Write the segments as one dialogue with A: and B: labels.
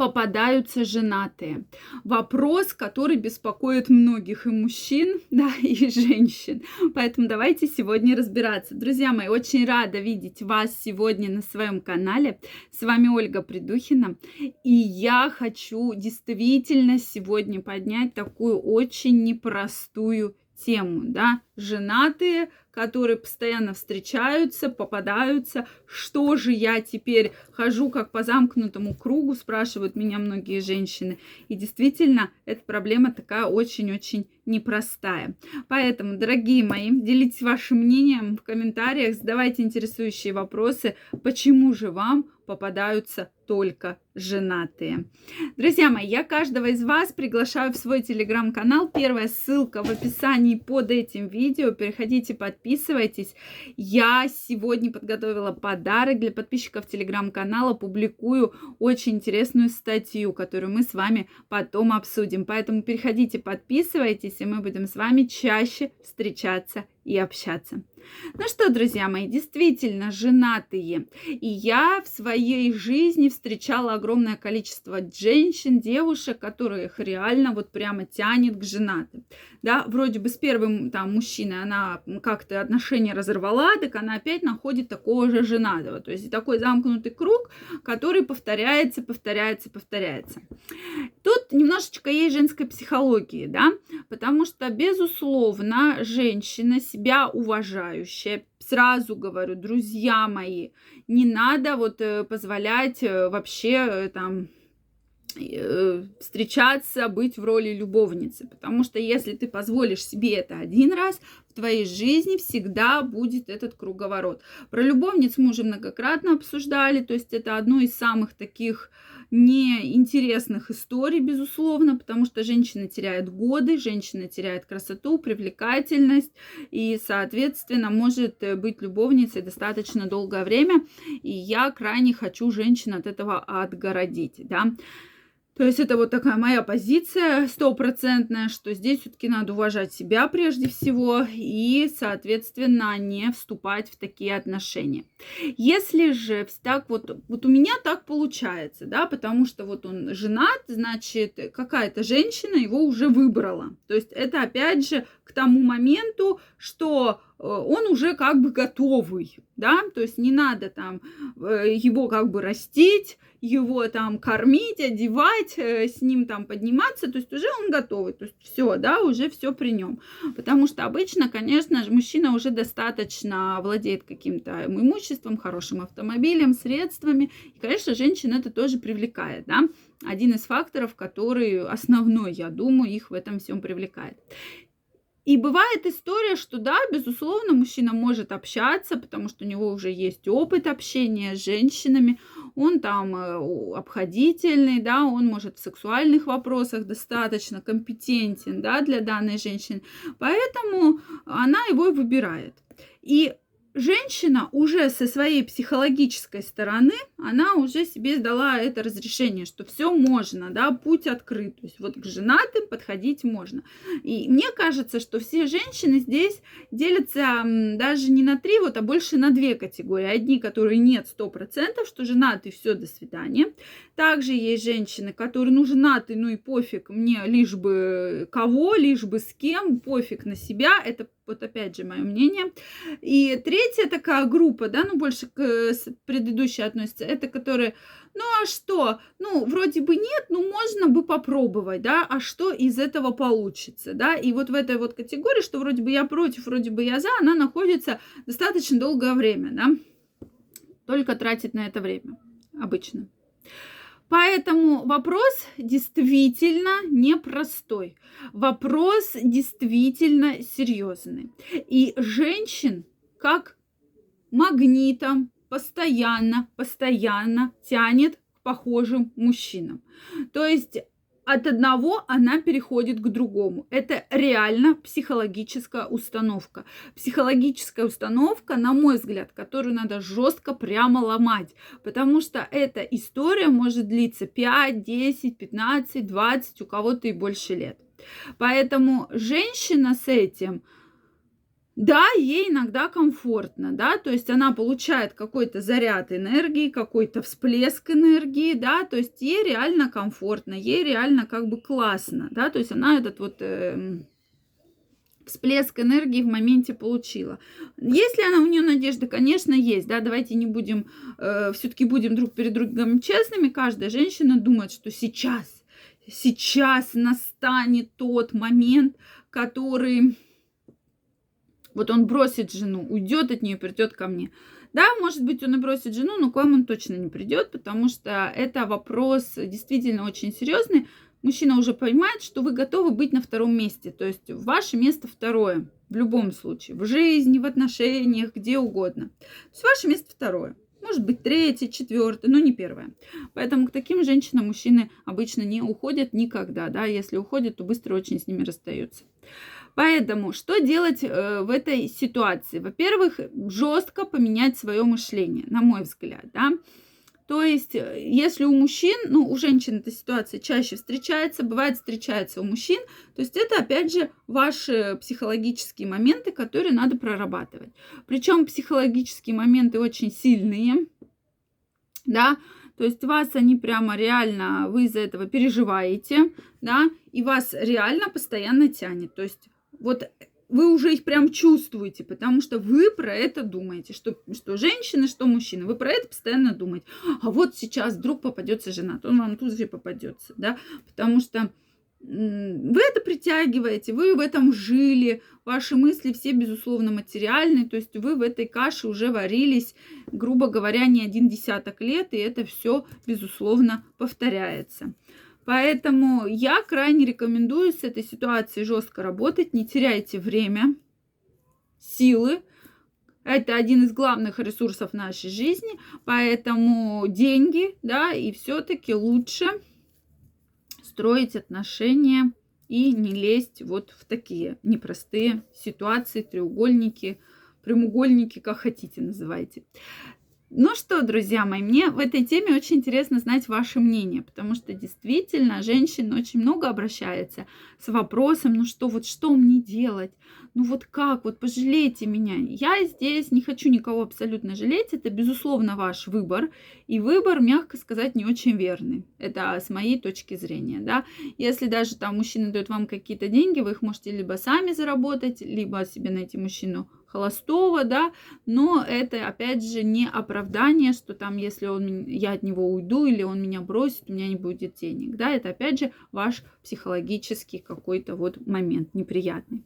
A: попадаются женатые. Вопрос, который беспокоит многих и мужчин, да, и женщин. Поэтому давайте сегодня разбираться. Друзья мои, очень рада видеть вас сегодня на своем канале. С вами Ольга Придухина. И я хочу действительно сегодня поднять такую очень непростую тему, да, женатые, которые постоянно встречаются, попадаются. Что же я теперь хожу как по замкнутому кругу, спрашивают меня многие женщины. И действительно, эта проблема такая очень-очень непростая. Поэтому, дорогие мои, делитесь вашим мнением в комментариях, задавайте интересующие вопросы, почему же вам попадаются только женатые. Друзья мои, я каждого из вас приглашаю в свой телеграм-канал. Первая ссылка в описании под этим видео. Переходите, подписывайтесь. Я сегодня подготовила подарок для подписчиков телеграм-канала. Публикую очень интересную статью, которую мы с вами потом обсудим. Поэтому переходите, подписывайтесь, и мы будем с вами чаще встречаться и общаться. Ну что, друзья мои, действительно женатые. И я в своей жизни встречала огромное количество женщин, девушек, которых реально вот прямо тянет к женатым. Да, вроде бы с первым там мужчиной она как-то отношения разорвала, так она опять находит такого же женатого. То есть такой замкнутый круг, который повторяется, повторяется, повторяется. Тут немножечко есть женской психологии, да, потому что, безусловно, женщина себя уважающая, сразу говорю, друзья мои, не надо вот э, позволять э, вообще э, там встречаться, быть в роли любовницы. Потому что если ты позволишь себе это один раз, твоей жизни всегда будет этот круговорот. Про любовниц мы уже многократно обсуждали, то есть это одно из самых таких неинтересных историй, безусловно, потому что женщина теряет годы, женщина теряет красоту, привлекательность и, соответственно, может быть любовницей достаточно долгое время. И я крайне хочу женщин от этого отгородить, да. То есть это вот такая моя позиция стопроцентная, что здесь все-таки надо уважать себя прежде всего и, соответственно, не вступать в такие отношения. Если же так вот, вот у меня так получается, да, потому что вот он женат, значит, какая-то женщина его уже выбрала. То есть это опять же к тому моменту, что он уже как бы готовый, да, то есть не надо там э, его как бы растить, его там кормить, одевать, э, с ним там подниматься, то есть уже он готовый, то есть все, да, уже все при нем. Потому что обычно, конечно же, мужчина уже достаточно владеет каким-то имуществом, хорошим автомобилем, средствами, и, конечно, женщина это тоже привлекает, да, один из факторов, который основной, я думаю, их в этом всем привлекает. И бывает история, что да, безусловно, мужчина может общаться, потому что у него уже есть опыт общения с женщинами, он там э, обходительный, да, он может в сексуальных вопросах достаточно компетентен, да, для данной женщины, поэтому она его выбирает. И женщина уже со своей психологической стороны, она уже себе сдала это разрешение, что все можно, да, путь открыт. То есть вот к женатым подходить можно. И мне кажется, что все женщины здесь делятся даже не на три, вот, а больше на две категории. Одни, которые нет сто процентов, что женаты, все, до свидания. Также есть женщины, которые, ну, женаты, ну и пофиг, мне лишь бы кого, лишь бы с кем, пофиг на себя, это вот опять же мое мнение. И третья такая группа, да, ну больше к предыдущей относится, это которые, ну а что, ну вроде бы нет, ну можно бы попробовать, да, а что из этого получится, да, и вот в этой вот категории, что вроде бы я против, вроде бы я за, она находится достаточно долгое время, да, только тратит на это время обычно. Поэтому вопрос действительно непростой. Вопрос действительно серьезный. И женщин как магнитом постоянно, постоянно тянет к похожим мужчинам. То есть от одного она переходит к другому. Это реально психологическая установка. Психологическая установка, на мой взгляд, которую надо жестко прямо ломать, потому что эта история может длиться 5, 10, 15, 20, у кого-то и больше лет. Поэтому женщина с этим да, ей иногда комфортно, да, то есть она получает какой-то заряд энергии, какой-то всплеск энергии, да, то есть ей реально комфортно, ей реально как бы классно, да, то есть она этот вот э, всплеск энергии в моменте получила. Есть ли она у нее надежда? Конечно, есть, да, давайте не будем, э, все-таки будем друг перед другом честными, каждая женщина думает, что сейчас, сейчас настанет тот момент, который вот он бросит жену, уйдет от нее, придет ко мне. Да, может быть, он и бросит жену, но к вам он точно не придет, потому что это вопрос действительно очень серьезный. Мужчина уже понимает, что вы готовы быть на втором месте. То есть ваше место второе в любом случае. В жизни, в отношениях, где угодно. То есть ваше место второе. Может быть, третье, четвертое, но не первое. Поэтому к таким женщинам мужчины обычно не уходят никогда. Да? Если уходят, то быстро очень с ними расстаются. Поэтому что делать э, в этой ситуации? Во-первых, жестко поменять свое мышление, на мой взгляд, да. То есть, э, если у мужчин, ну, у женщин эта ситуация чаще встречается, бывает встречается у мужчин, то есть это, опять же, ваши психологические моменты, которые надо прорабатывать. Причем психологические моменты очень сильные, да, то есть вас они прямо реально, вы из-за этого переживаете, да, и вас реально постоянно тянет. То есть вот вы уже их прям чувствуете, потому что вы про это думаете, что, что женщины, что мужчины, вы про это постоянно думаете. А вот сейчас вдруг попадется жена, то он вам тут же попадется, да, потому что вы это притягиваете, вы в этом жили, ваши мысли все, безусловно, материальные, то есть вы в этой каше уже варились, грубо говоря, не один десяток лет, и это все, безусловно, повторяется. Поэтому я крайне рекомендую с этой ситуацией жестко работать, не теряйте время, силы. Это один из главных ресурсов нашей жизни, поэтому деньги, да, и все-таки лучше строить отношения и не лезть вот в такие непростые ситуации, треугольники, прямоугольники, как хотите называйте. Ну что, друзья мои, мне в этой теме очень интересно знать ваше мнение, потому что действительно женщин очень много обращается с вопросом, ну что, вот что мне делать? Ну вот как, вот пожалейте меня. Я здесь не хочу никого абсолютно жалеть, это безусловно ваш выбор, и выбор, мягко сказать, не очень верный. Это с моей точки зрения, да. Если даже там мужчина дает вам какие-то деньги, вы их можете либо сами заработать, либо себе найти мужчину холостого, да, но это, опять же, не оправдание, что там, если он, я от него уйду или он меня бросит, у меня не будет денег, да, это, опять же, ваш психологический какой-то вот момент неприятный.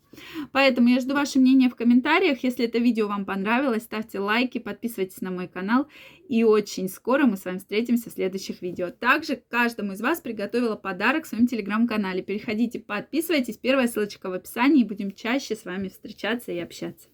A: Поэтому я жду ваше мнение в комментариях, если это видео вам понравилось, ставьте лайки, подписывайтесь на мой канал, и очень скоро мы с вами встретимся в следующих видео. Также каждому из вас приготовила подарок в своем телеграм-канале. Переходите, подписывайтесь, первая ссылочка в описании, и будем чаще с вами встречаться и общаться.